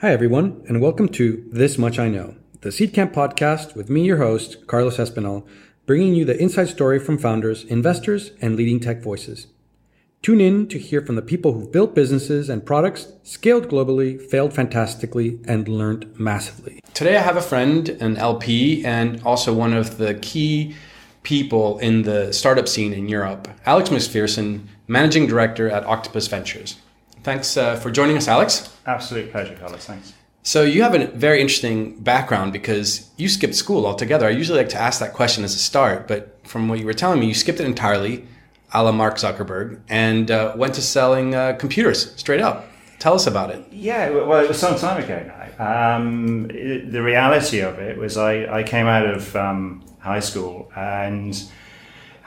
Hi, everyone, and welcome to This Much I Know, the Seedcamp podcast with me, your host, Carlos Espinal, bringing you the inside story from founders, investors, and leading tech voices. Tune in to hear from the people who've built businesses and products, scaled globally, failed fantastically, and learned massively. Today, I have a friend, an LP, and also one of the key people in the startup scene in Europe, Alex McPherson, managing director at Octopus Ventures. Thanks uh, for joining us, Alex. Absolute pleasure, Carlos. Thanks. So you have a very interesting background because you skipped school altogether. I usually like to ask that question as a start, but from what you were telling me, you skipped it entirely, a la Mark Zuckerberg, and uh, went to selling uh, computers straight up. Tell us about it. Yeah, well, it was some time ago now. Um, it, the reality of it was I, I came out of um, high school and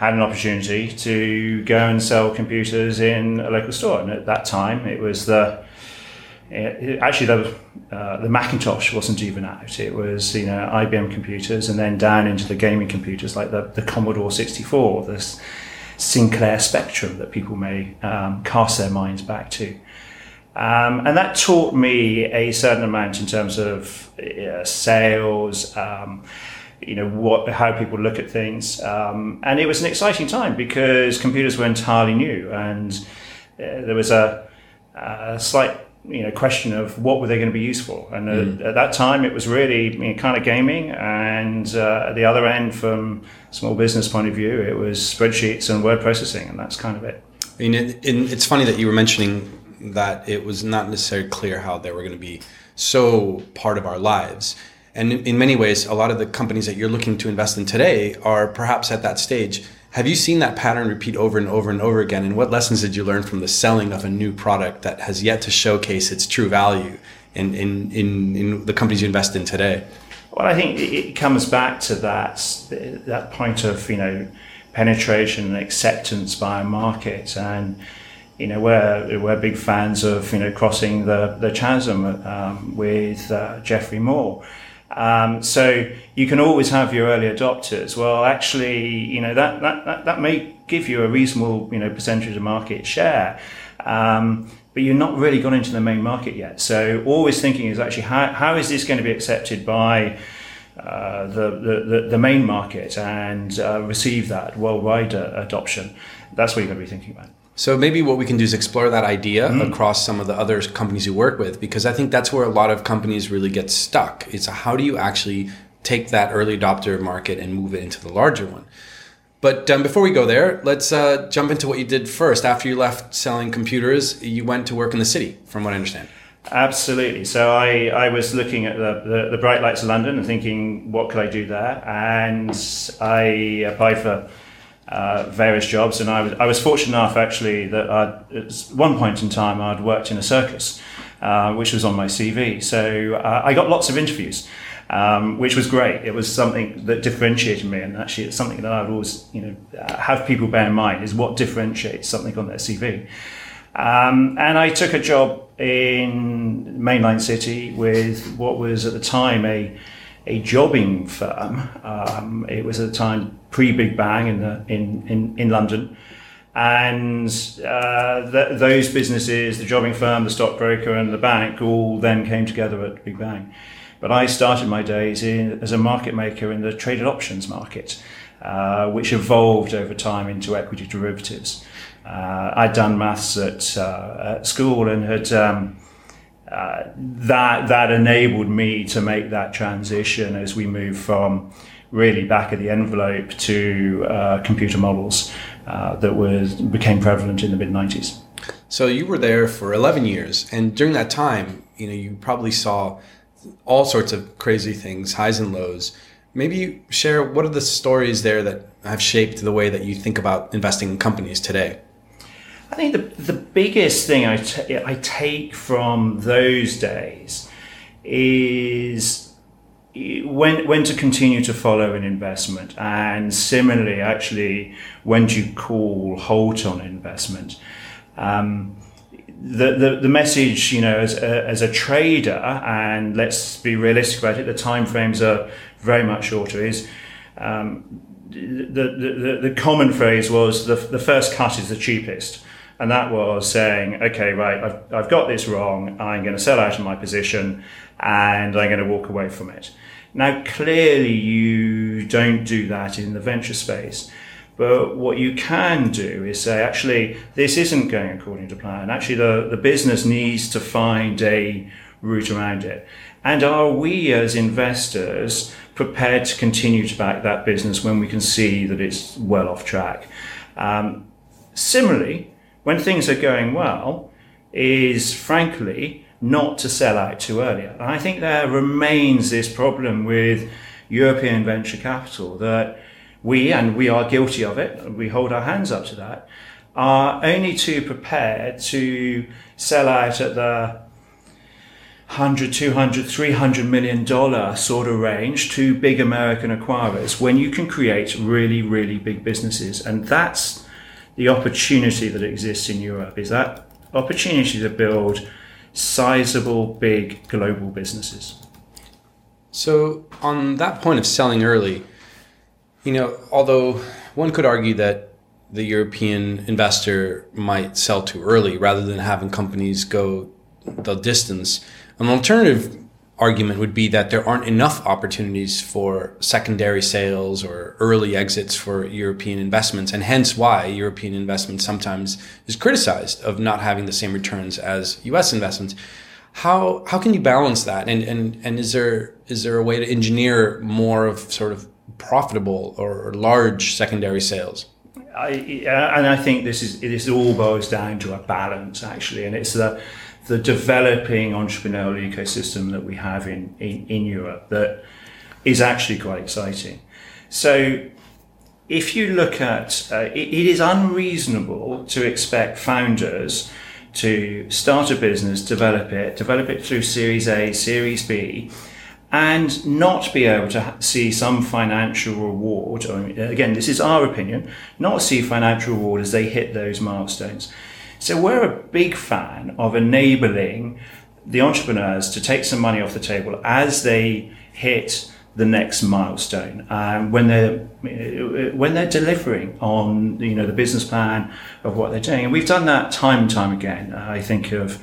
had an opportunity to go and sell computers in a local store. And at that time, it was the it, actually the uh, the Macintosh wasn't even out. It was you know IBM computers, and then down into the gaming computers like the, the Commodore 64, this Sinclair Spectrum that people may um, cast their minds back to. Um, and that taught me a certain amount in terms of uh, sales, um, you know what how people look at things. Um, and it was an exciting time because computers were entirely new and uh, there was a, a, slight you know question of what were they going to be used for. And uh, mm. at that time it was really you know, kind of gaming and uh, at the other end from small business point of view it was spreadsheets and word processing and that's kind of it. I mean, it, it, it's funny that you were mentioning that it was not necessarily clear how they were going to be so part of our lives and in many ways, a lot of the companies that you're looking to invest in today are perhaps at that stage. Have you seen that pattern repeat over and over and over again? And what lessons did you learn from the selling of a new product that has yet to showcase its true value in, in, in, in the companies you invest in today? Well, I think it comes back to that, that point of, you know, penetration and acceptance by a market. And, you know, we're, we're big fans of, you know, crossing the, the chasm um, with uh, Geoffrey Moore. Um, so you can always have your early adopters. Well, actually, you know that, that, that, that may give you a reasonable you know percentage of market share, um, but you're not really gone into the main market yet. So always thinking is actually how, how is this going to be accepted by uh, the, the, the main market and uh, receive that worldwide uh, adoption. That's what you're going to be thinking about. So maybe what we can do is explore that idea mm. across some of the other companies you work with, because I think that's where a lot of companies really get stuck. It's how do you actually take that early adopter market and move it into the larger one. But um, before we go there, let's uh, jump into what you did first. After you left selling computers, you went to work in the city, from what I understand. Absolutely. So I, I was looking at the, the, the bright lights of London and thinking, what could I do there? And I applied for uh, various jobs. And I was, I was fortunate enough actually that I'd, at one point in time I'd worked in a circus, uh, which was on my CV. So uh, I got lots of interviews. Um, which was great. It was something that differentiated me, and actually, it's something that I've always, you know, have people bear in mind is what differentiates something on their CV. Um, and I took a job in mainline city with what was at the time a a jobbing firm. Um, it was at the time pre Big Bang in, the, in, in, in London. And uh, th- those businesses, the jobbing firm, the stockbroker, and the bank, all then came together at Big Bang. But I started my days in, as a market maker in the traded options market, uh, which evolved over time into equity derivatives. Uh, I'd done maths at, uh, at school and had um, uh, that that enabled me to make that transition as we move from really back of the envelope to uh, computer models uh, that was became prevalent in the mid 90s. So you were there for 11 years, and during that time, you know, you probably saw all sorts of crazy things, highs and lows. Maybe share what are the stories there that have shaped the way that you think about investing in companies today. I think the, the biggest thing I, t- I take from those days is when, when to continue to follow an investment and similarly actually when to call halt on investment. Um, the, the, the message, you know, as a, as a trader, and let's be realistic about it, the time frames are very much shorter, is um, the, the, the, common phrase was the, the first cut is the cheapest. And that was saying, okay, right, I've, I've got this wrong. I'm going to sell out of my position and I'm going to walk away from it. Now, clearly, you don't do that in the venture space. But what you can do is say, actually, this isn't going according to plan. Actually, the, the business needs to find a route around it. And are we as investors prepared to continue to back that business when we can see that it's well off track? Um, similarly, when things are going well, is frankly not to sell out too early. And I think there remains this problem with European venture capital that we, and we are guilty of it, we hold our hands up to that, are only too prepared to sell out at the 100, 200, 300 million dollar sort of range to big American acquirers when you can create really, really big businesses. And that's the opportunity that exists in Europe is that opportunity to build sizable, big global businesses. So on that point of selling early, you know, although one could argue that the European investor might sell too early rather than having companies go the distance, an alternative argument would be that there aren't enough opportunities for secondary sales or early exits for European investments, and hence why European investment sometimes is criticized of not having the same returns as U.S. investments. How how can you balance that? And and and is there is there a way to engineer more of sort of profitable or large secondary sales? I, and I think this is this all boils down to a balance actually, and it's the the developing entrepreneurial ecosystem that we have in, in, in Europe that is actually quite exciting. So if you look at uh, it, it is unreasonable to expect founders to start a business, develop it, develop it through Series A, Series B, and not be able to see some financial reward. Again, this is our opinion, not see financial reward as they hit those milestones. So we're a big fan of enabling the entrepreneurs to take some money off the table as they hit the next milestone um, when they're when they're delivering on you know the business plan of what they're doing. And we've done that time and time again. Uh, I think of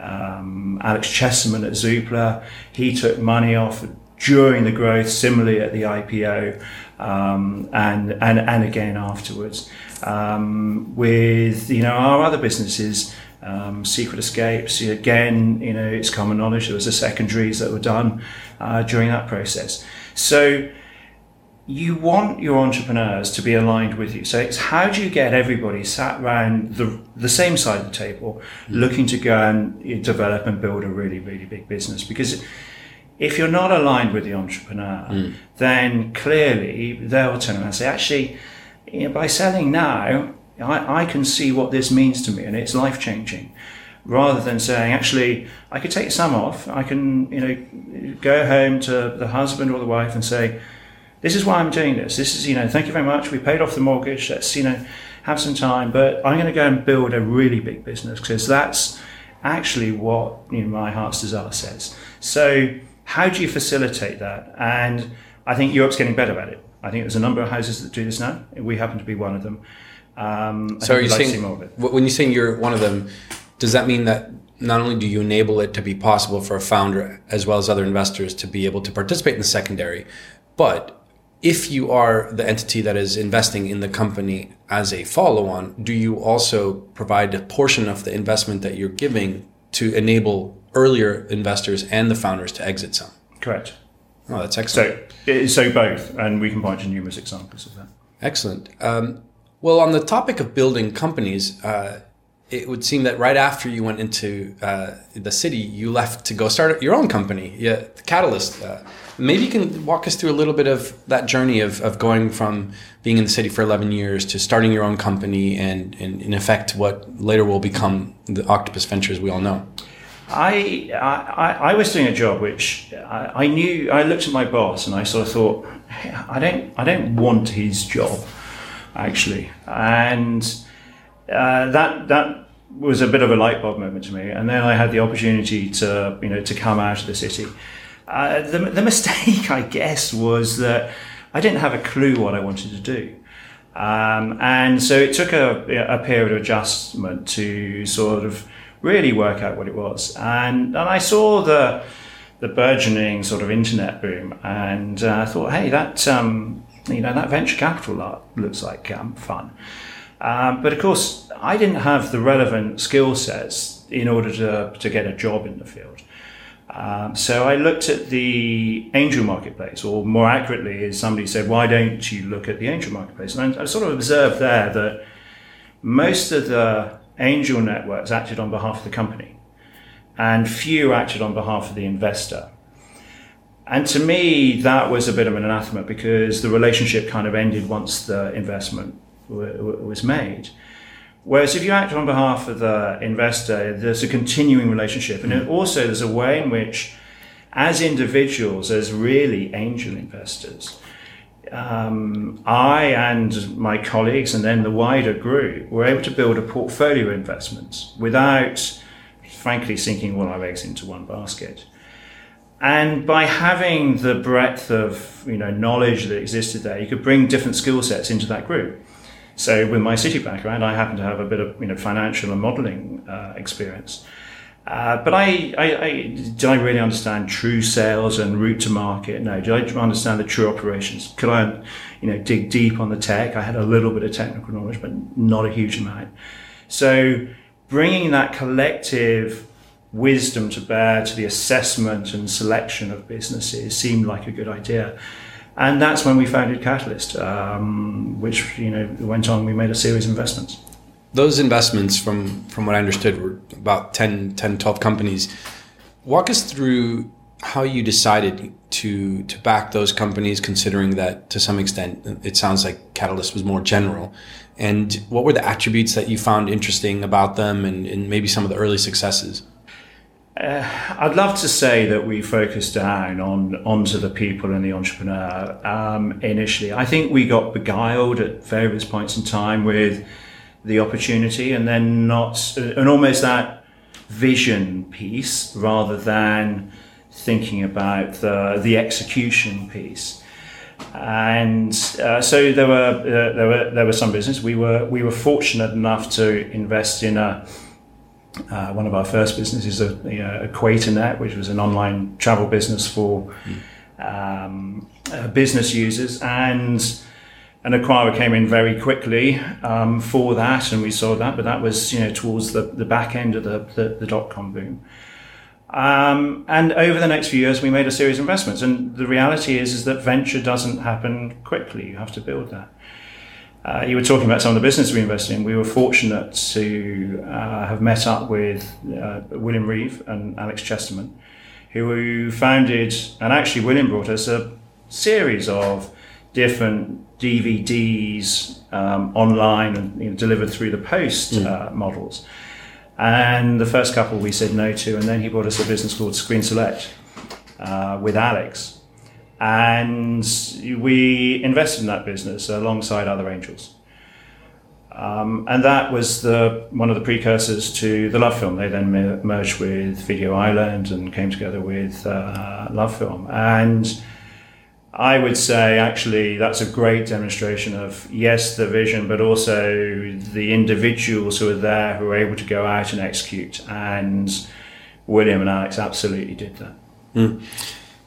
um, Alex Chesterman at Zoopla. He took money off during the growth similarly at the IPO um, and and and again afterwards um, with you know our other businesses. Um, Secret Escapes, again, you know, it's common knowledge there was the secondaries that were done uh, during that process. So you want your entrepreneurs to be aligned with you. So it's how do you get everybody sat around the, the same side of the table, looking to go and develop and build a really, really big business? Because if you're not aligned with the entrepreneur, mm. then clearly they'll turn around and say, actually, you know, by selling now, I, I can see what this means to me and it's life changing. Rather than saying, actually, I could take some off. I can, you know, go home to the husband or the wife and say, this is why I'm doing this. This is, you know, thank you very much. We paid off the mortgage. Let's, you know, have some time. But I'm going to go and build a really big business because that's actually what you know, my heart's desire says. So, how do you facilitate that? And I think Europe's getting better at it. I think there's a number of houses that do this now. We happen to be one of them. Um, so are you like saying when you're saying you're one of them, does that mean that not only do you enable it to be possible for a founder as well as other investors to be able to participate in the secondary, but if you are the entity that is investing in the company as a follow-on, do you also provide a portion of the investment that you're giving to enable earlier investors and the founders to exit some? Correct. Oh, that's excellent. So, so both, and we can point to numerous examples of that. Excellent. Um, well, on the topic of building companies, uh, it would seem that right after you went into uh, the city, you left to go start your own company, yeah, Catalyst. Uh, maybe you can walk us through a little bit of that journey of, of going from being in the city for 11 years to starting your own company and, and in effect, what later will become the Octopus Ventures we all know. I, I, I was doing a job which I, I, knew. I looked at my boss and I sort of thought, I don't, I don't want his job, actually. And uh, that that was a bit of a light bulb moment to me. And then I had the opportunity to, you know, to come out of the city. Uh, the, the mistake, I guess, was that I didn't have a clue what I wanted to do. Um, and so it took a, a period of adjustment to sort of really work out what it was. And, and I saw the, the burgeoning sort of internet boom and uh, I thought, hey, that, um, you know, that venture capital looks like um, fun. Um, but of course, I didn't have the relevant skill sets in order to, to get a job in the field. Um, so I looked at the angel marketplace, or more accurately, as somebody said, why don't you look at the angel marketplace? And I, I sort of observed there that most of the angel networks acted on behalf of the company, and few acted on behalf of the investor. And to me, that was a bit of an anathema because the relationship kind of ended once the investment w- was made. Whereas if you act on behalf of the investor, there's a continuing relationship. And mm. also, there's a way in which, as individuals, as really angel investors, um, I and my colleagues, and then the wider group, were able to build a portfolio of investments without, frankly, sinking all our eggs into one basket. And by having the breadth of you know knowledge that existed there, you could bring different skill sets into that group. So with my city background, I happen to have a bit of you know financial and modelling uh, experience. Uh, but I, I, I, did I really understand true sales and route to market? No. Did I understand the true operations? Could I, you know, dig deep on the tech? I had a little bit of technical knowledge, but not a huge amount. So bringing that collective wisdom to bear to the assessment and selection of businesses seemed like a good idea and that's when we founded Catalyst, um, which you know went on. We made a series of investments. Those investments, from from what I understood, were about 10, 10 12 companies. Walk us through how you decided to to back those companies, considering that to some extent it sounds like Catalyst was more general. And what were the attributes that you found interesting about them, and, and maybe some of the early successes? Uh, I'd love to say that we focused down on onto the people and the entrepreneur um, initially. I think we got beguiled at various points in time with the opportunity, and then not, and almost that vision piece rather than thinking about the the execution piece. And uh, so there were uh, there were there were some business. We were we were fortunate enough to invest in a uh, one of our first businesses, a, you know, EquatorNet, which was an online travel business for um, uh, business users, and an acquirer came in very quickly um, for that, and we saw that. But that was you know towards the, the back end of the, the, the dot com boom. Um, and over the next few years, we made a series of investments. And the reality is, is that venture doesn't happen quickly. You have to build that. Uh, you were talking about some of the business we invested in. We were fortunate to uh, have met up with uh, William Reeve and Alex Chesterman, who founded, and actually William brought us a series of different DVDs um, online and you know, delivered through the post mm. models. And the first couple we said no to, and then he brought us a business called Screen Select uh, with Alex and we invested in that business alongside other angels. Um, and that was the one of the precursors to the Love Film. They then merged with Video Island and came together with uh, Love Film. And I would say actually that's a great demonstration of yes, the vision, but also the individuals who are there who are able to go out and execute. And William and Alex absolutely did that. Mm.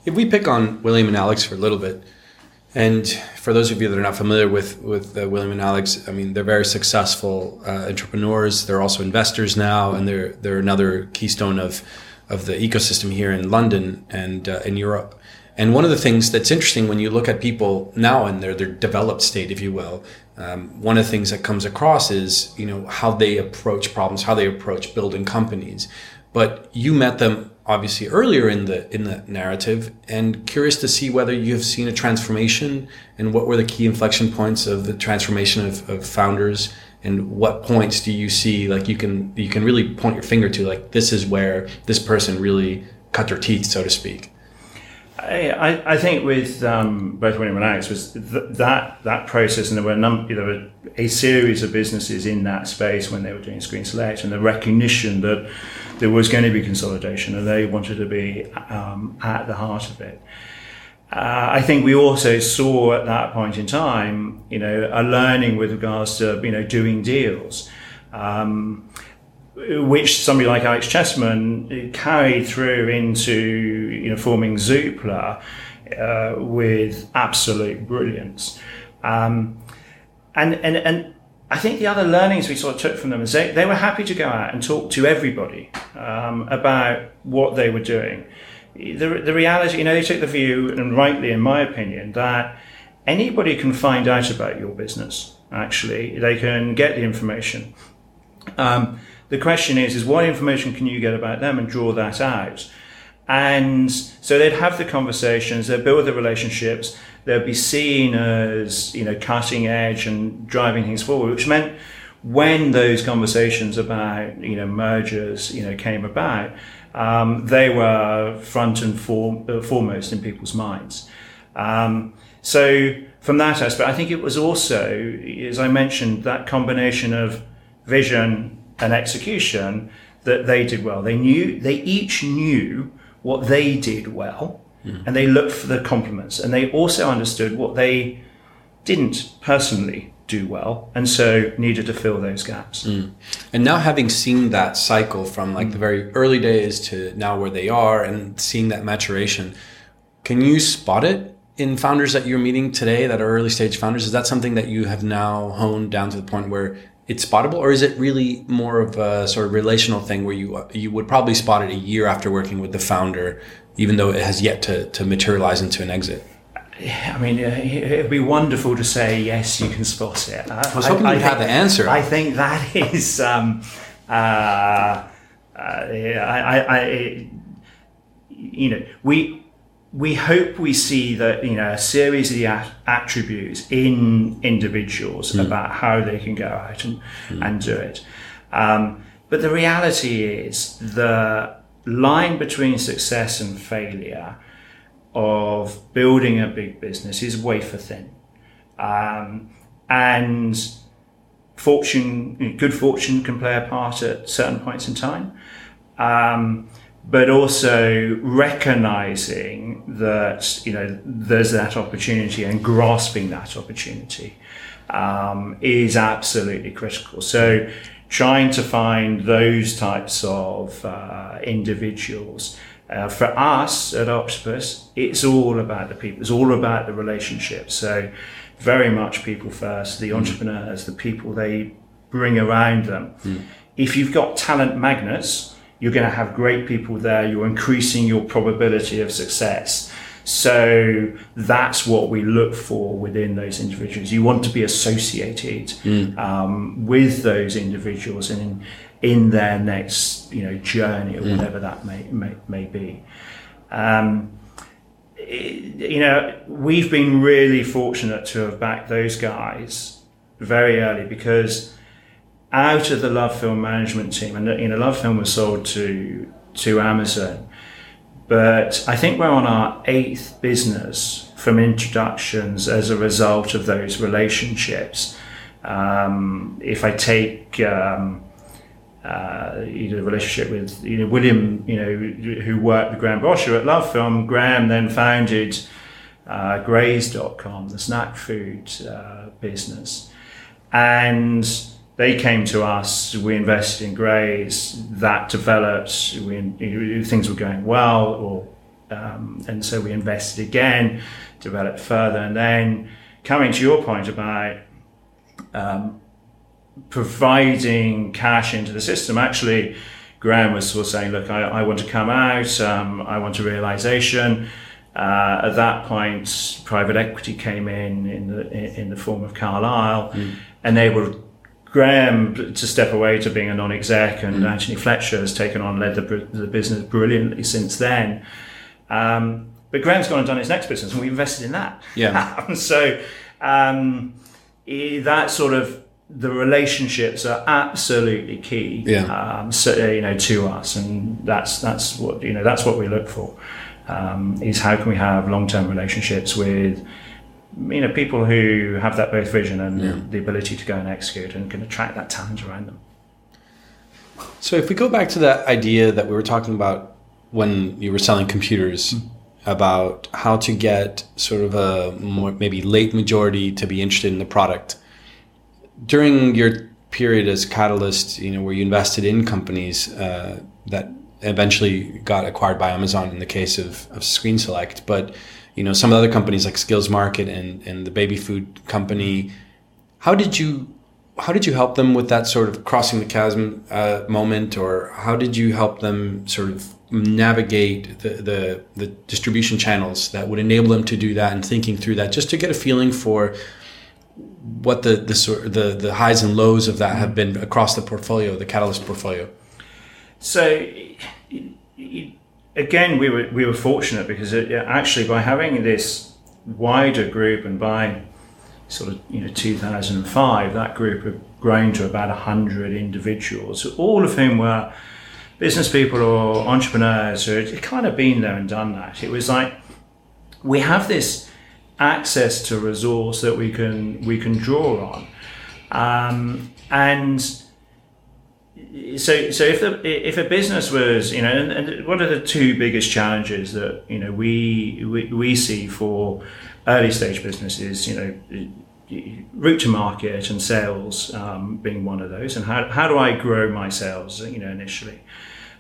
If we pick on William and Alex for a little bit, and for those of you that are not familiar with with uh, William and Alex, I mean they're very successful uh, entrepreneurs. They're also investors now, and they're they're another keystone of of the ecosystem here in London and uh, in Europe. And one of the things that's interesting when you look at people now in their their developed state, if you will, um, one of the things that comes across is you know how they approach problems, how they approach building companies. But you met them obviously earlier in the in the narrative and curious to see whether you have seen a transformation and what were the key inflection points of the transformation of, of founders and what points do you see like you can you can really point your finger to like this is where this person really cut their teeth so to speak I, I think with um, both William and Alex was th- that that process, and there were a number, there were a series of businesses in that space when they were doing Screen Select, and the recognition that there was going to be consolidation and they wanted to be um, at the heart of it. uh, I think we also saw at that point in time, you know, a learning with regards to you know doing deals, um, which somebody like Alex Chesterman carried through into you know forming Zoopla uh, with absolute brilliance, um, and and and. I think the other learnings we sort of took from them is they, they were happy to go out and talk to everybody um, about what they were doing the, the reality, you know, they take the view, and rightly, in my opinion, that anybody can find out about your business. Actually, they can get the information. Um, the question is, is what information can you get about them and draw that out? And so they'd have the conversations, they'd build the relationships, they'd be seen as, you know, cutting edge and driving things forward, which meant when those conversations about, you know, mergers, you know, came about, um, they were front and uh, foremost in people's minds. Um, so from that aspect, I think it was also, as I mentioned, that combination of vision and execution that they did well. They knew, they each knew what they did well, mm. and they looked for the compliments, and they also understood what they didn't personally do well and so needed to fill those gaps mm. and now having seen that cycle from like the very early days to now where they are and seeing that maturation can you spot it in founders that you're meeting today that are early stage founders is that something that you have now honed down to the point where it's spottable or is it really more of a sort of relational thing where you you would probably spot it a year after working with the founder even though it has yet to, to materialize into an exit I mean, uh, it'd be wonderful to say yes, you can spot it. I, I was hoping you'd have the answer. I think that is, um, uh, uh, I, I, you know, we we hope we see that you know a series of the attributes in individuals mm. about how they can go out and mm. and do it. Um, but the reality is the line between success and failure of building a big business is wafer thin. Um, and fortune, good fortune can play a part at certain points in time. Um, but also recognizing that you know there's that opportunity and grasping that opportunity um, is absolutely critical. So trying to find those types of uh, individuals uh, for us at Octopus, it's all about the people. It's all about the relationships. So, very much people first. The mm. entrepreneurs, the people they bring around them. Mm. If you've got talent magnets, you're going to have great people there. You're increasing your probability of success. So that's what we look for within those individuals. You want to be associated mm. um, with those individuals and in their next you know journey or mm. whatever that may may, may be. Um, you know, we've been really fortunate to have backed those guys very early because out of the Love Film management team, and you know, Love Film was sold to to Amazon, but I think we're on our eighth business from introductions as a result of those relationships. Um, if I take um, uh, you know, relationship with you know William, you know, who worked with Graham Bosher at Love Film. Graham then founded uh, Graze.com, the snack food uh, business, and they came to us. We invested in Graze. That developed. We things were going well, or um, and so we invested again, developed further, and then coming to your point about um, providing cash into the system, actually, Graham was sort of saying, look, I, I want to come out, um, I want a realization. Uh, at that point, private equity came in in the, in the form of Carlyle, mm. and they were Graham to step away to being a non-exec, and mm. Anthony Fletcher has taken on, led the, the business brilliantly since then. Um, but Graham's gone and done his next business, and we invested in that. Yeah. so um, that sort of the relationships are absolutely key. Yeah. Um, so, you know, to us, and that's that's what you know that's what we look for. Um, is how can we have long-term relationships with you know people who have that both vision and yeah. the ability to go and execute and can attract that talent around them. So if we go back to that idea that we were talking about when you were selling computers. Mm about how to get sort of a more maybe late majority to be interested in the product. During your period as Catalyst, you know, where you invested in companies uh, that eventually got acquired by Amazon in the case of, of Screen Select, but you know some of the other companies like Skills Market and, and the baby food company. How did you how did you help them with that sort of crossing the chasm uh, moment, or how did you help them sort of navigate the, the, the distribution channels that would enable them to do that and thinking through that, just to get a feeling for what the the the the highs and lows of that have been across the portfolio, the Catalyst portfolio. So again, we were we were fortunate because it, actually by having this wider group and by sort of you know 2005, that group had grown to about 100 individuals, all of whom were business people or entrepreneurs who had kind of been there and done that. It was like we have this access to resource that we can we can draw on, um, and so so if the if a business was you know and, and what are the two biggest challenges that you know we we, we see for early stage businesses you know route to market and sales um, being one of those, and how, how do I grow my sales, you know, initially.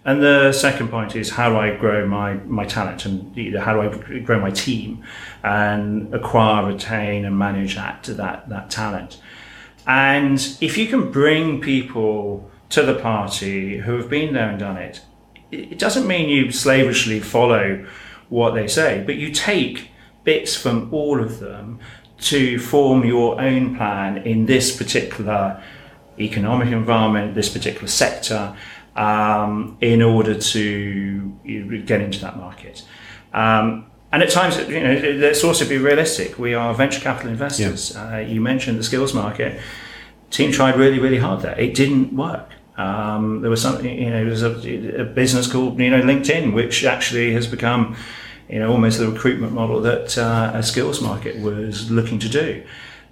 And the second point is how do I grow my, my talent and how do I grow my team and acquire, retain, and manage that that that talent. And if you can bring people to the party who have been there and done it, it doesn't mean you slavishly follow what they say, but you take bits from all of them to form your own plan in this particular economic environment, this particular sector, um, in order to get into that market. Um, and at times, you know, let's also be realistic. We are venture capital investors. Yeah. Uh, you mentioned the skills market. Team tried really, really hard there. It didn't work. Um, there was something, you know, there was a, a, business called, you know, LinkedIn, which actually has become you know, almost the recruitment model that uh, a skills market was looking to do.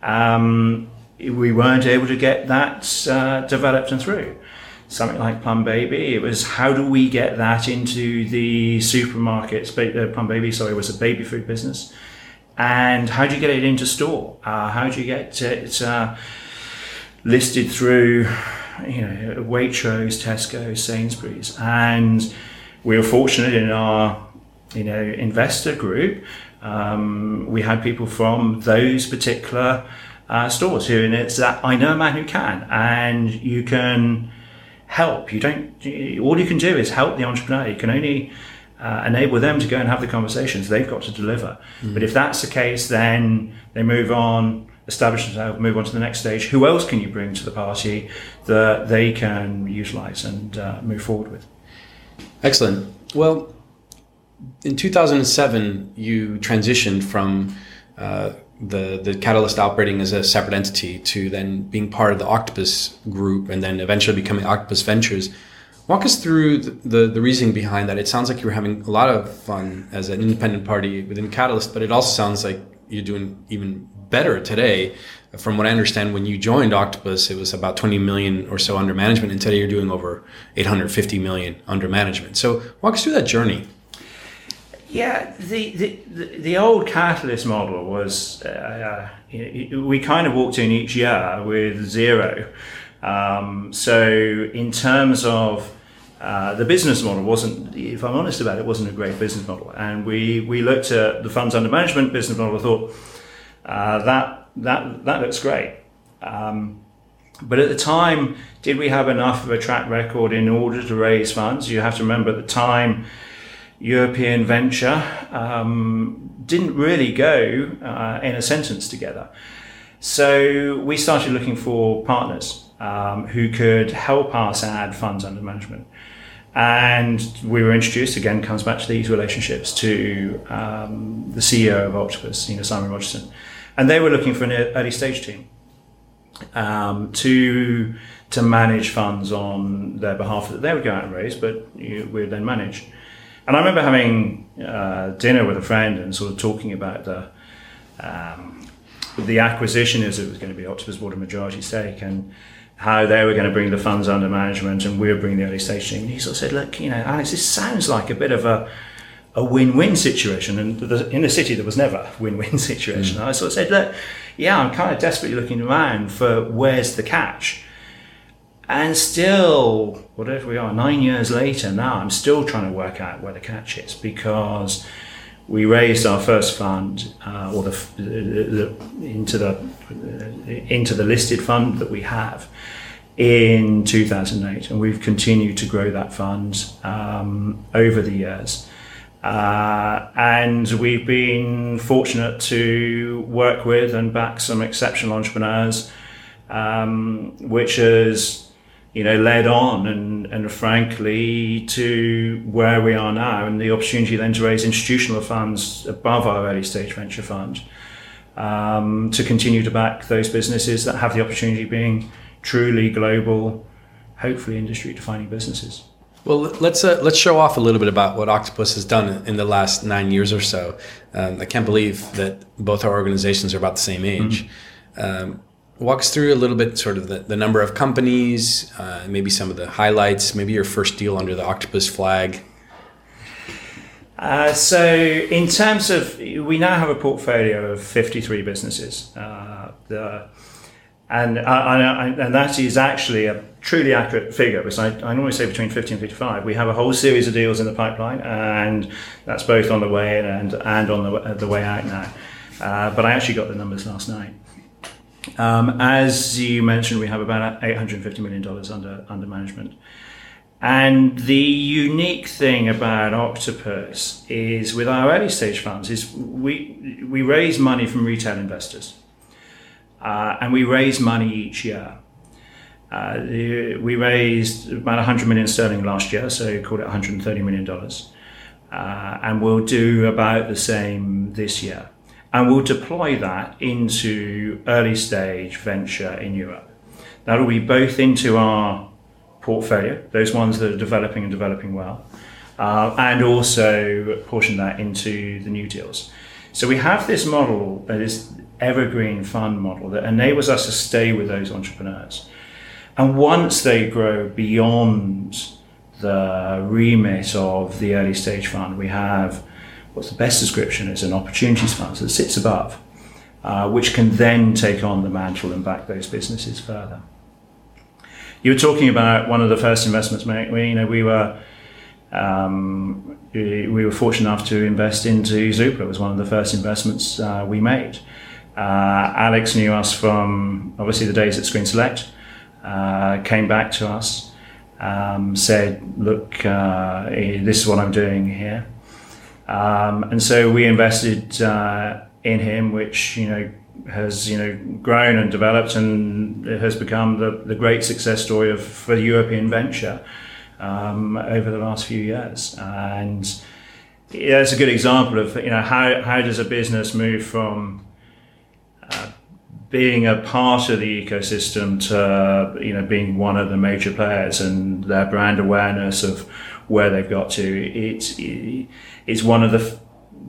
Um, we weren't able to get that uh, developed and through. Something like Plum Baby, it was how do we get that into the supermarkets? Uh, Plum Baby, sorry, was a baby food business. And how do you get it into store? Uh, how do you get it uh, listed through, you know, Waitrose, Tesco, Sainsbury's? And we were fortunate in our you know investor group, um, we had people from those particular uh, stores who, and it's that I know a man who can, and you can help. You don't. All you can do is help the entrepreneur. You can only uh, enable them to go and have the conversations. They've got to deliver. Mm. But if that's the case, then they move on, establish themselves, move on to the next stage. Who else can you bring to the party that they can utilize and uh, move forward with? Excellent. Well, in 2007, you transitioned from uh, the the Catalyst operating as a separate entity to then being part of the Octopus group, and then eventually becoming Octopus Ventures. Walk us through the, the, the reasoning behind that. It sounds like you were having a lot of fun as an independent party within Catalyst, but it also sounds like you're doing even better today. From what I understand, when you joined Octopus, it was about 20 million or so under management, and today you're doing over 850 million under management. So walk us through that journey. Yeah, the, the, the old catalyst model was uh, we kind of walked in each year with zero. Um, so in terms of uh, the business model wasn't, if I'm honest about it, wasn't a great business model. And we, we looked at the funds under management business model and thought uh, that, that, that looks great. Um, but at the time, did we have enough of a track record in order to raise funds? You have to remember at the time, European venture um, didn't really go uh, in a sentence together. So we started looking for partners um, who could help us add funds under management. And we were introduced, again, comes back to these relationships, to um, the CEO of Octopus, you know, Simon Rogerson. And they were looking for an early stage team um, to, to manage funds on their behalf that they would go out and raise, but you, we would then manage. And I remember having uh, dinner with a friend and sort of talking about the um, the acquisition as it was going to be Octopus bought a majority stake and how they were going to bring the funds under management and we were bringing the early stage team. And he sort of said, look, you know, Alex, this sounds like a bit of a a win-win situation. And the, in the city, there was never a win-win situation. Mm. I sort of said, look, yeah, I'm kind of desperately looking around for where's the catch. And still, whatever we are, nine years later now, I'm still trying to work out where the catch is because we raised our first fund, uh, or the, the, into the into the listed fund that we have in 2008, and we've continued to grow that fund um, over the years. Uh, and we've been fortunate to work with and back some exceptional entrepreneurs, um, which has you know, led on and, and frankly to where we are now and the opportunity then to raise institutional funds above our early stage venture fund um, to continue to back those businesses that have the opportunity of being truly global, hopefully industry defining businesses. Well, let's uh, let's show off a little bit about what Octopus has done in the last nine years or so. Um, I can't believe that both our organizations are about the same age. Mm-hmm. Um, walk us through a little bit, sort of the, the number of companies, uh, maybe some of the highlights, maybe your first deal under the Octopus flag. Uh, so, in terms of, we now have a portfolio of 53 businesses. Uh, the, and, uh, and that is actually a truly accurate figure because I, I normally say between 50 and 55. We have a whole series of deals in the pipeline, and that's both on the way in and, and on the, the way out now. Uh, but I actually got the numbers last night. Um, as you mentioned, we have about 850 million dollars under under management. And the unique thing about Octopus is with our early stage funds is we we raise money from retail investors. Uh, and we raise money each year. Uh, we raised about 100 million sterling last year, so called it 130 million dollars, uh, and we'll do about the same this year. And we'll deploy that into early stage venture in Europe. That'll be both into our portfolio, those ones that are developing and developing well, uh, and also portion that into the new deals. So we have this model that is evergreen fund model that enables us to stay with those entrepreneurs. And once they grow beyond the remit of the early stage fund, we have what's the best description is an opportunities fund that sits above, uh, which can then take on the mantle and back those businesses further. You were talking about one of the first investments. We, you know, we were um, we were fortunate enough to invest into Zoopla. It was one of the first investments uh, we made. Uh, Alex knew us from obviously the days at Screen Select, uh, came back to us, um, said, Look, uh, this is what I'm doing here. Um, and so we invested uh, in him, which, you know, has you know grown and developed and has become the, the great success story of for the European venture um, over the last few years. And it's a good example of you know how, how does a business move from being a part of the ecosystem to you know being one of the major players and their brand awareness of where they've got to. It's it's one of the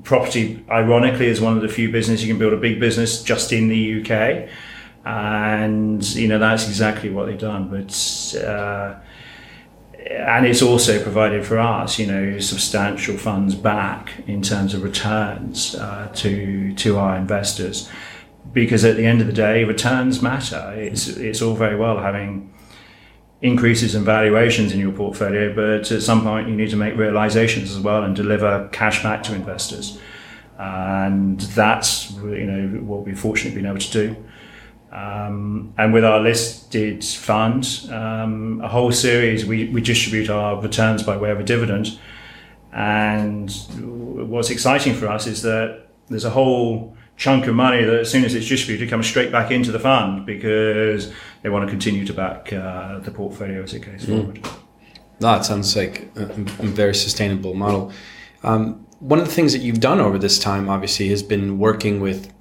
property ironically is one of the few businesses you can build a big business just in the UK and you know that's exactly what they've done. But uh, and it's also provided for us, you know, substantial funds back in terms of returns uh, to to our investors. Because at the end of the day, returns matter. It's it's all very well having increases in valuations in your portfolio, but at some point you need to make realizations as well and deliver cash back to investors. And that's you know what we've fortunately been able to do. Um, and with our listed fund, um, a whole series, we, we distribute our returns by way of a dividend. And what's exciting for us is that there's a whole chunk of money that as soon as it's distributed comes straight back into the fund because they want to continue to back uh, the portfolio as it goes mm. forward. That sounds like a, a very sustainable model. Um, one of the things that you've done over this time, obviously, has been working with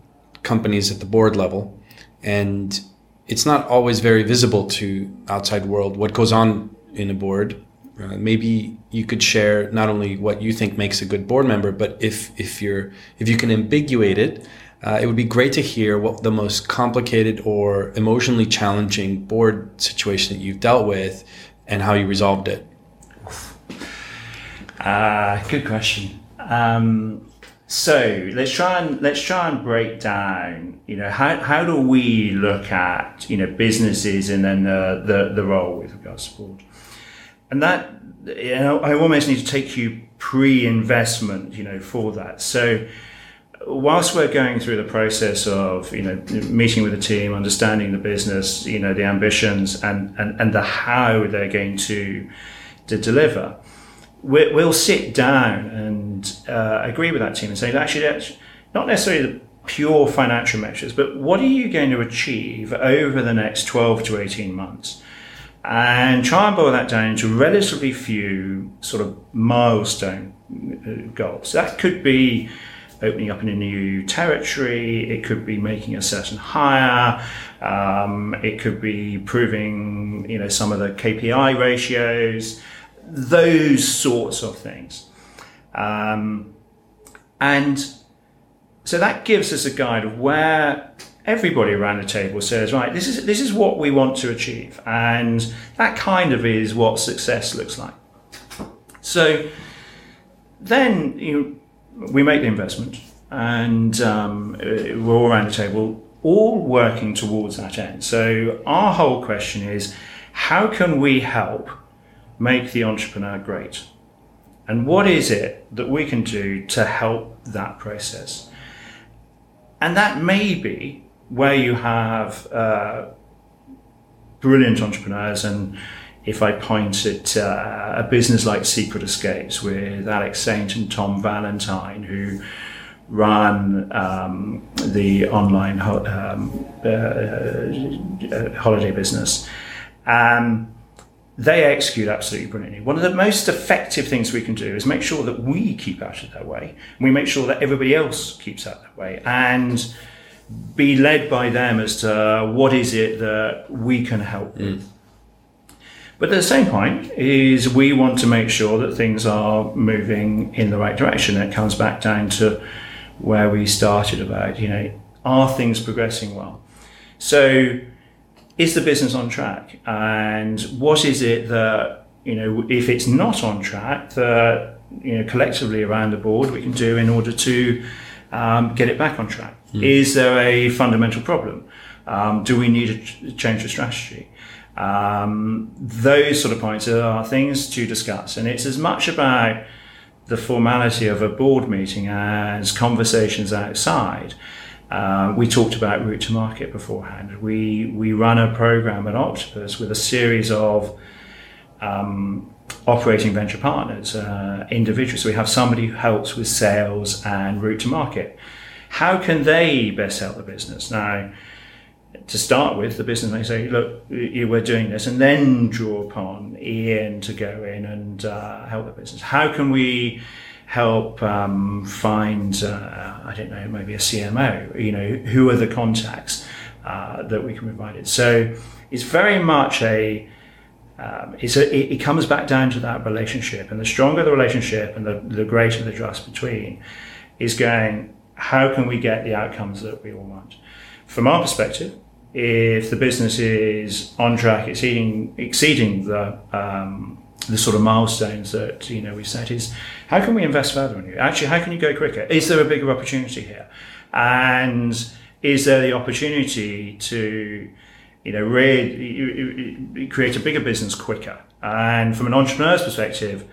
companies at the board level, and it's not always very visible to outside world what goes on in a board. Uh, maybe you could share not only what you think makes a good board member, but if if you're if you can ambiguate it, uh, it would be great to hear what the most complicated or emotionally challenging board situation that you've dealt with and how you resolved it. Uh, good question. Um, so let's try and let's try and break down. You know, how, how do we look at you know businesses and then the the, the role with regards to board, and that you know I almost need to take you pre-investment. You know, for that. So whilst we're going through the process of you know meeting with the team, understanding the business, you know the ambitions and and, and the how they're going to to deliver, we, will sit down and uh, agree with that team and say actually that's not necessarily the pure financial measures, but what are you going to achieve over the next 12 to 18 months? And try and boil that down into relatively few sort of milestone uh, goals. That could be opening up in a new territory. It could be making a certain hire. Um, it could be proving, you know, some of the KPI ratios, those sorts of things. Um, and so that gives us a guide of where everybody around the table says, right, this is this is what we want to achieve, and that kind of is what success looks like. So then you we make the investment and um, we're all around the table, all working towards that end. So our whole question is, how can we help make the entrepreneur great? And what is it that we can do to help that process? And that may be where you have uh, brilliant entrepreneurs and if I point at uh, a business like Secret Escapes with Alex Saint and Tom Valentine, who run um, the online ho- um, uh, uh, holiday business, um, they execute absolutely brilliantly. One of the most effective things we can do is make sure that we keep out of their way. We make sure that everybody else keeps out of their way, and be led by them as to what is it that we can help mm. with. But at the same point, is we want to make sure that things are moving in the right direction. It comes back down to where we started about, you know, are things progressing well? So, is the business on track? And what is it that, you know, if it's not on track, that, you know, collectively around the board we can do in order to um, get it back on track? Mm. Is there a fundamental problem? Um, do we need to change the strategy? Um, those sort of points are things to discuss, and it's as much about the formality of a board meeting as conversations outside. Uh, we talked about route to market beforehand. We we run a program at Octopus with a series of um, operating venture partners, uh, individuals. So we have somebody who helps with sales and route to market. How can they best help the business now? to start with, the business may say, look, we're doing this, and then draw upon Ian to go in and uh, help the business. How can we help um, find, uh, I don't know, maybe a CMO? You know, who are the contacts uh, that we can provide it? So it's very much a, um, a, it, it, comes back down to that relationship, and the stronger the relationship and the, the greater the trust between is going, how can we get the outcomes that we all want? From our perspective, if the business is on track, exceeding exceeding the um, the sort of milestones that you know we set, is how can we invest further in you? Actually, how can you go quicker? Is there a bigger opportunity here? And is there the opportunity to you know really create a bigger business quicker? And from an entrepreneur's perspective.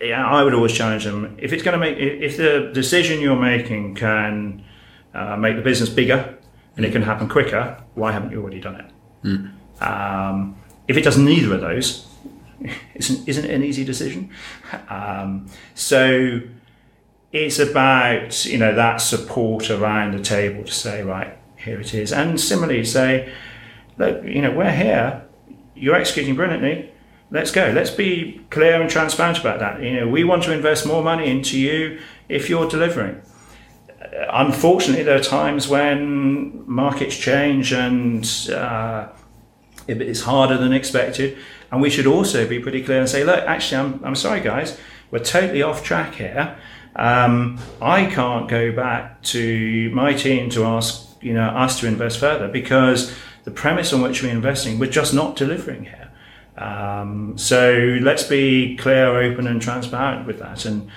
I would always challenge them if it's going to make if the decision you're making can uh, make the business bigger and it can happen quicker, why haven't you already done it? Mm. Um, if it does neither of those, isn't, isn't it an easy decision? Um, so it's about you know that support around the table to say right here it is, and similarly say look you know we're here, you're executing brilliantly. Let's go. Let's be clear and transparent about that. You know, we want to invest more money into you if you're delivering unfortunately, there are times when markets change and uh, it's harder than expected. And we should also be pretty clear and say, look, actually, I'm, I'm sorry, guys, we're totally off track here. Um, I can't go back to my team to ask you know us to invest further because the premise on which we're investing, we're just not delivering here. Um, so let's be clear, open, and transparent with that. And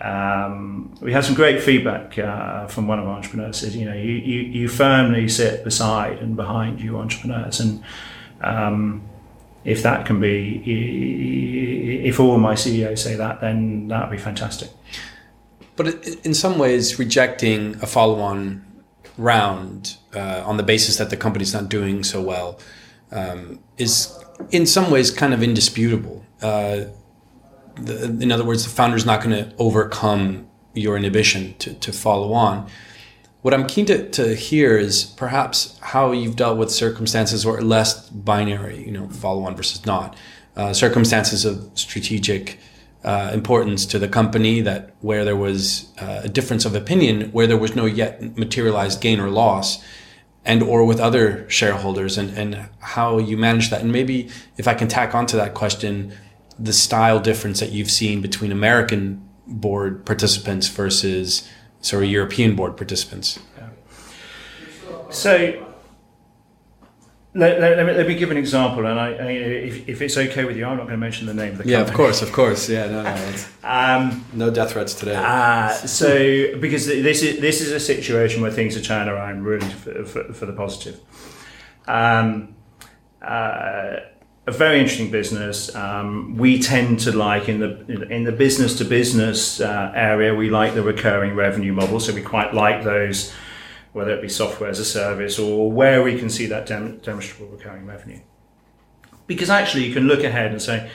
um, we had some great feedback uh, from one of our entrepreneurs. Said, you know, you, you, you firmly sit beside and behind you entrepreneurs, and um, if that can be, if all my CEOs say that, then that would be fantastic. But in some ways, rejecting a follow-on round uh, on the basis that the company's not doing so well um, is, in some ways, kind of indisputable. Uh, the, in other words, the founder's not going to overcome your inhibition to, to follow on. What I'm keen to, to hear is perhaps how you've dealt with circumstances or less binary, you know, follow on versus not, uh, circumstances of strategic uh, importance to the company that where there was uh, a difference of opinion, where there was no yet materialized gain or loss, and or with other shareholders, and, and how you manage that. And maybe if I can tack onto that question, the style difference that you've seen between American board participants versus sorry European board participants? Yeah. So let, let, let, me, let me give an example, and I, I, if, if it's okay with you, I'm not going to mention the name of the company. Yeah, of course, of course. Yeah, no, no, um, no death threats today. Uh, so because this is this is a situation where things are turning around really for, for, for the positive. Um, uh, a very interesting business. Um, we tend to like in the in the business to business uh, area. We like the recurring revenue model, so we quite like those, whether it be software as a service or where we can see that dem- demonstrable recurring revenue. Because actually, you can look ahead and say,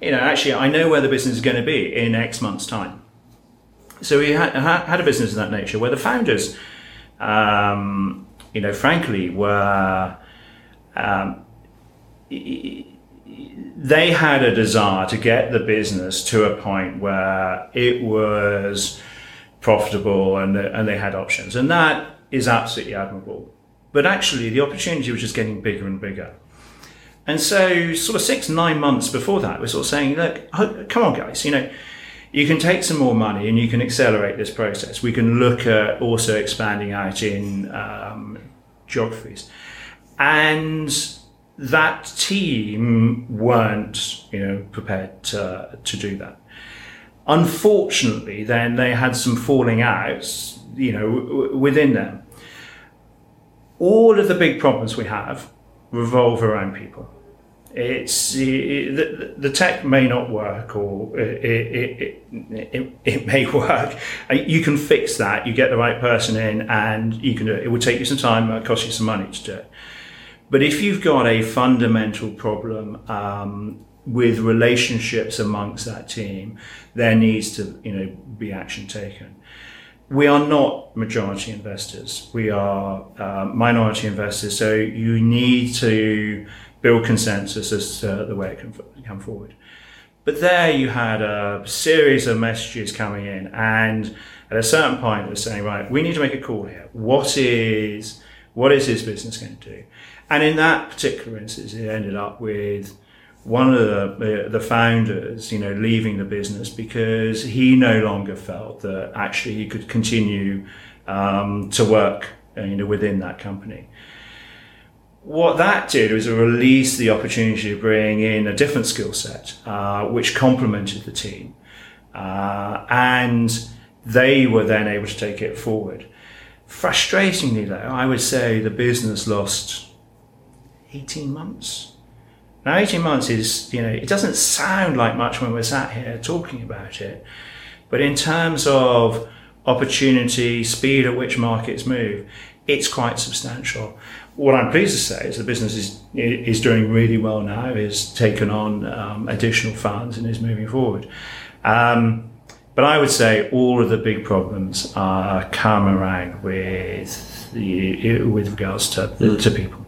you know, actually, I know where the business is going to be in X months' time. So we had, had a business of that nature where the founders, um, you know, frankly, were. Um, they had a desire to get the business to a point where it was profitable and, and they had options. And that is absolutely admirable. But actually, the opportunity was just getting bigger and bigger. And so, sort of six, nine months before that, we're sort of saying, look, come on, guys, you know, you can take some more money and you can accelerate this process. We can look at also expanding out in um, geographies. And that team weren't, you know, prepared to, to do that. Unfortunately, then they had some falling outs, you know, within them. All of the big problems we have revolve around people. It's it, the, tech may not work, or it, it, it, it, may work. You can fix that. You get the right person in, and you can do it. It will take you some time. It cost you some money to do it. But if you've got a fundamental problem um, with relationships amongst that team, there needs to you know be action taken. We are not majority investors. We are uh, minority investors. So you need to build consensus as to the way it can come forward. But there you had a series of messages coming in, and at a certain point, was saying, right, we need to make a call here. What is what is this business going to do? And in that particular instance, it ended up with one of the, the founders, you know, leaving the business because he no longer felt that actually he could continue um, to work, uh, you know, within that company. What that did was release the opportunity to bring in a different skill set, uh, which complemented the team, uh, and they were then able to take it forward. Frustratingly, though, I would say the business lost 18 months. Now, 18 months is, you know, it doesn't sound like much when we're sat here talking about it, but in terms of opportunity, speed at which markets move, it's quite substantial. What I'm pleased to say is the business is is doing really well now. Is taken on um, additional funds and is moving forward. Um, but I would say all of the big problems are come around with the with regards to mm. to people.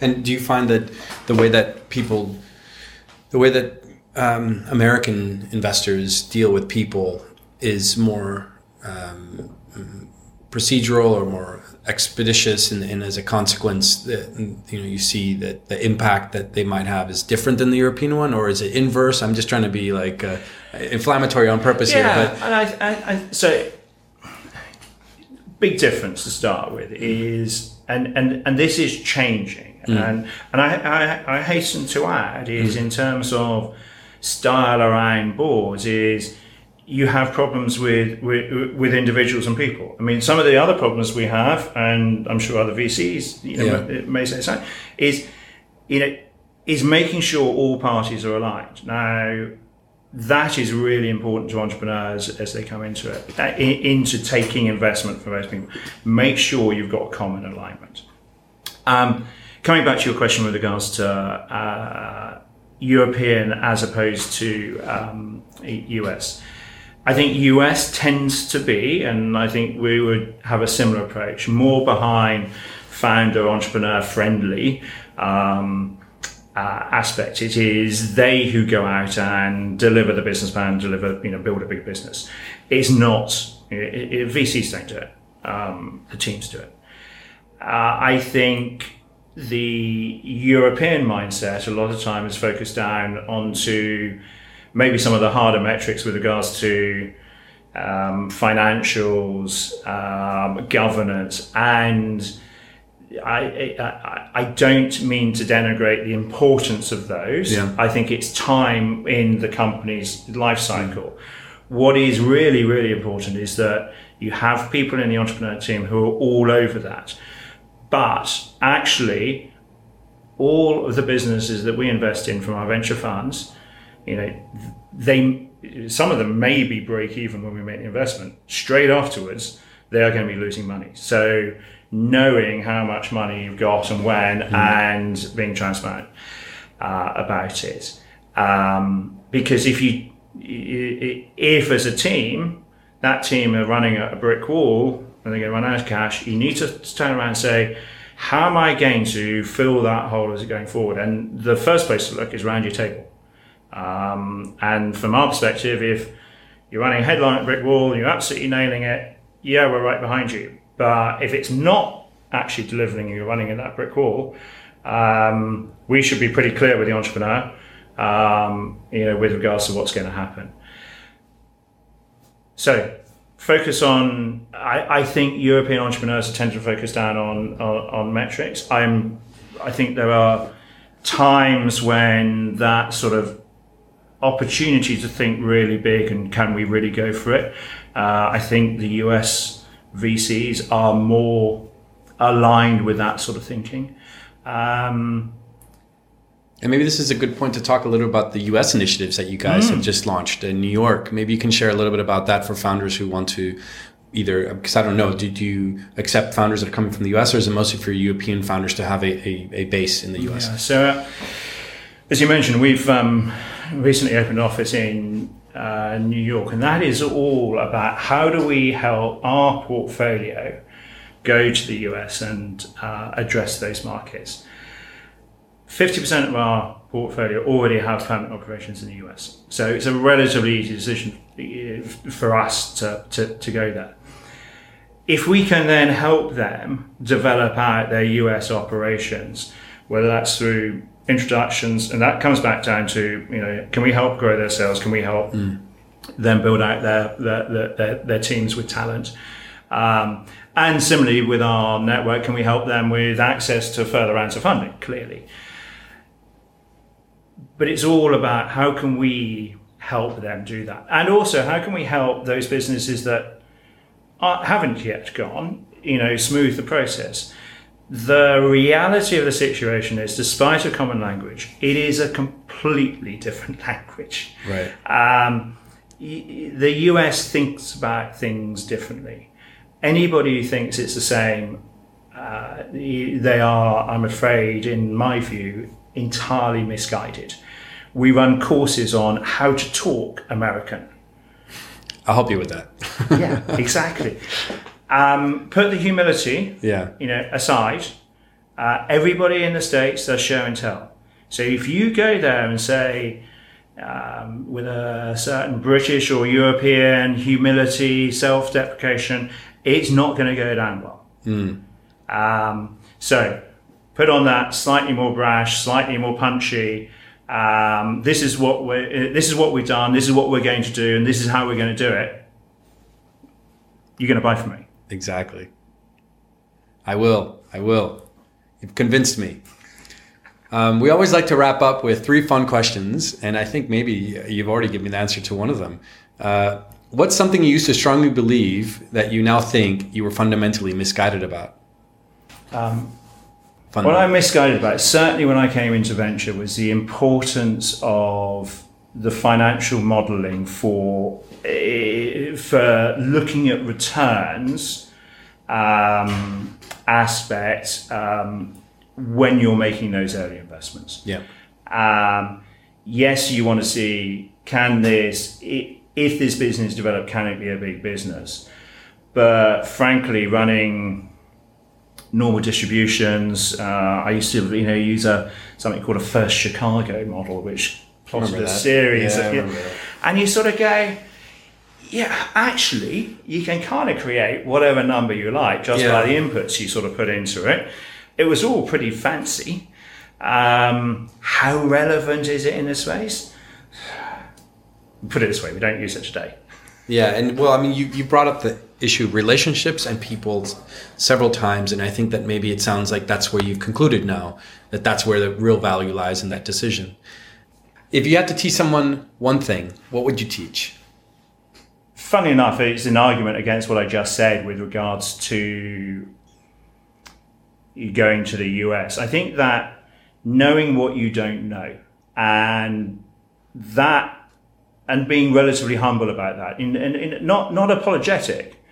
And do you find that the way that people, the way that um, American investors deal with people is more um, procedural or more expeditious, and, and, as a consequence, that you know you see that the impact that they might have is different than the European one, or is it inverse? I'm just trying to be like uh, inflammatory on purpose yeah, here. But I, I, I, so big difference to start with is, and and and this is changing Mm. And and I, I, I hasten to add is mm. in terms of style around boards is you have problems with, with with individuals and people. I mean, some of the other problems we have, and I'm sure other VCs you know, Yeah. may say so, is you know is making sure all parties are aligned. Now, that is really important to entrepreneurs as they come into it, uh, into taking investment from most people. Make sure you've got a common alignment. Um, coming back to your question with regards to uh, European as opposed to um, US, I think US tends to be, and I think we would have a similar approach, more behind founder entrepreneur friendly. Um, uh, aspect. It is they who go out and deliver the business plan, deliver, you know, build a big business. It's not, it, it, VCs don't do it. Um, the teams do it. Uh, I think the European mindset a lot of time is focused down onto maybe some of the harder metrics with regards to um, financials, um, governance, and I, I, I don't mean to denigrate the importance of those. Yeah. I think it's time in the company's life cycle. What is really, really important is that you have people in the entrepreneur team who are all over that. But actually, all of the businesses that we invest in from our venture funds, you know, they some of them maybe break even when we make the investment. Straight afterwards, they are going to be losing money. So knowing how much money you've got and when, and being transparent uh, about it, um, because if you if as a team that team are running at a brick wall and they're going to run out of cash, you need to turn around and say, how am I going to fill that hole as it going forward? And the first place to look is around your table. Um, and from our perspective, if you're running headline at brick wall, you're absolutely nailing it, yeah, we're right behind you. But if it's not actually delivering, you're running in that brick wall, um, we should be pretty clear with the entrepreneur, um, you know, with regards to what's going to happen. So focus on. I, I think European entrepreneurs tend to focus down on, on on metrics. I'm. I think there are times when that sort of opportunity to think really big and can we really go for it. Uh, I think the US VCs are more aligned with that sort of thinking. Um, And maybe this is a good point to talk a little about the US initiatives that you guys Mm. have just launched in New York. Maybe you can share a little bit about that for founders who want to either, because I don't know, do, do you accept founders that are coming from the US or is it mostly for European founders to have a, a, a base in the US? Yeah, so, uh, as you mentioned, we've um, recently opened an office in uh, New York, and that is all about how do we help our portfolio go to the US and uh, address those markets. 50% of our portfolio already have permanent operations in the US. So it's a relatively easy decision for us to, to, to go there. If we can then help them develop out their US operations, whether that's through introductions, and that comes back down to, you know, can we help grow their sales? Can we help them build out their, their, their, their, their teams with talent? Um, and similarly with our network, can we help them with access to further rounds of funding? Clearly. But it's all about how can we help them do that? And also, how can we help those businesses that are, haven't yet gone, you know, smooth the process? The reality of the situation is, despite a common language, it is a completely different language. Right. Um, the US thinks about things differently. Anybody who thinks it's the same, uh, they are, I'm afraid, in my view, entirely misguided. We run courses on how to talk American. I'll help you with that. Yeah, exactly. Um, put the humility, yeah. you know, aside. Uh, everybody in the states does show and tell. So if you go there and say, um, with a certain British or European humility, self-deprecation, it's not going to go down well. Um, so put on that slightly more brash, slightly more punchy. Um, this is what we're, this is what we've done. This is what we're going to do, and this is how we're going to do it. You're going to buy from me. Exactly. I will. I will. You've convinced me. Um, we always like to wrap up with three fun questions, and I think maybe you've already given me the answer to one of them. Uh, what's something you used to strongly believe that you now think you were fundamentally misguided about? Um, what I'm misguided about, certainly when I came into venture, was the importance of the financial modelling for uh, for looking at returns um, aspect um, when you're making those early investments. Yeah. Um, yes, you want to see can this if this business develop, can it be a big business? But frankly, running normal distributions. Uh, I used to, you know, use a something called a First Chicago model, which plotted a series, yeah, of, and you sort of go, yeah, actually, you can kind of create whatever number you like just yeah. by the inputs you sort of put into it. It was all pretty fancy. Um, how relevant is it in this space? Put it this way, we don't use it today. Yeah, and well, I mean, you, you brought up the issue of relationships and people several times, and I think that maybe it sounds like that's where you've concluded now that that's where the real value lies in that decision. If you had to teach someone one thing, what would you teach? Funny enough, it's an argument against what I just said with regards to going to the US. I think that knowing what you don't know and that and being relatively humble about that, in, in, in, not not apologetic,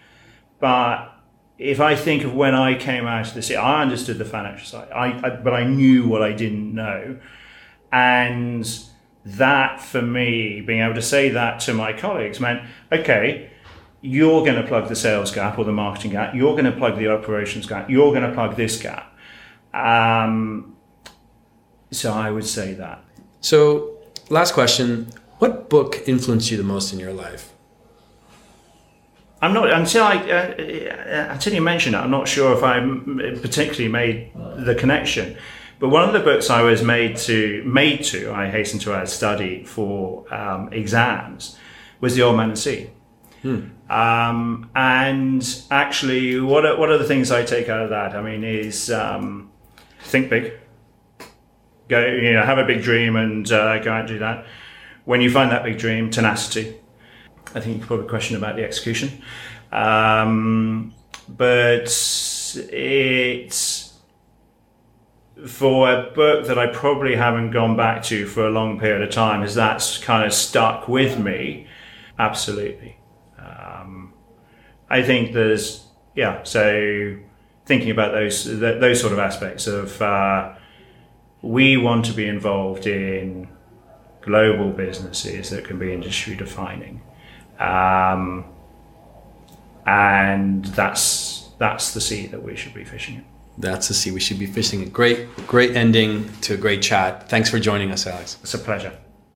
but if I think of when I came out of city, I understood the financial side, I, I, but I knew what I didn't know, and that for me, being able to say that to my colleagues meant okay. You're going to plug the sales gap or the marketing gap. You're going to plug the operations gap. You're going to plug this gap. Um, so I would say that. So, last question what book influenced you the most in your life? I'm not until I uh, uh, until you mentioned it. I'm not sure if I particularly made the connection. But one of the books I was made to made to I hasten to add study for um, exams was The Old Man and Sea. Hmm. Um, and actually, what are, what are the things I take out of that? I mean, is um, think big, go you know have a big dream and uh, go out and do that when you find that big dream, tenacity. I think you probably question about the execution. Um, but it's for a book that I probably haven't gone back to for a long period of time, is that's kind of stuck with me. Absolutely. Um, I think there's, yeah, so thinking about those, those sort of aspects of, uh, we want to be involved in global businesses that can be industry defining. Um, and that's that's the sea that we should be fishing in. That's the sea we should be fishing in. Great, great ending to a great chat. Thanks for joining us, Alex. It's a pleasure.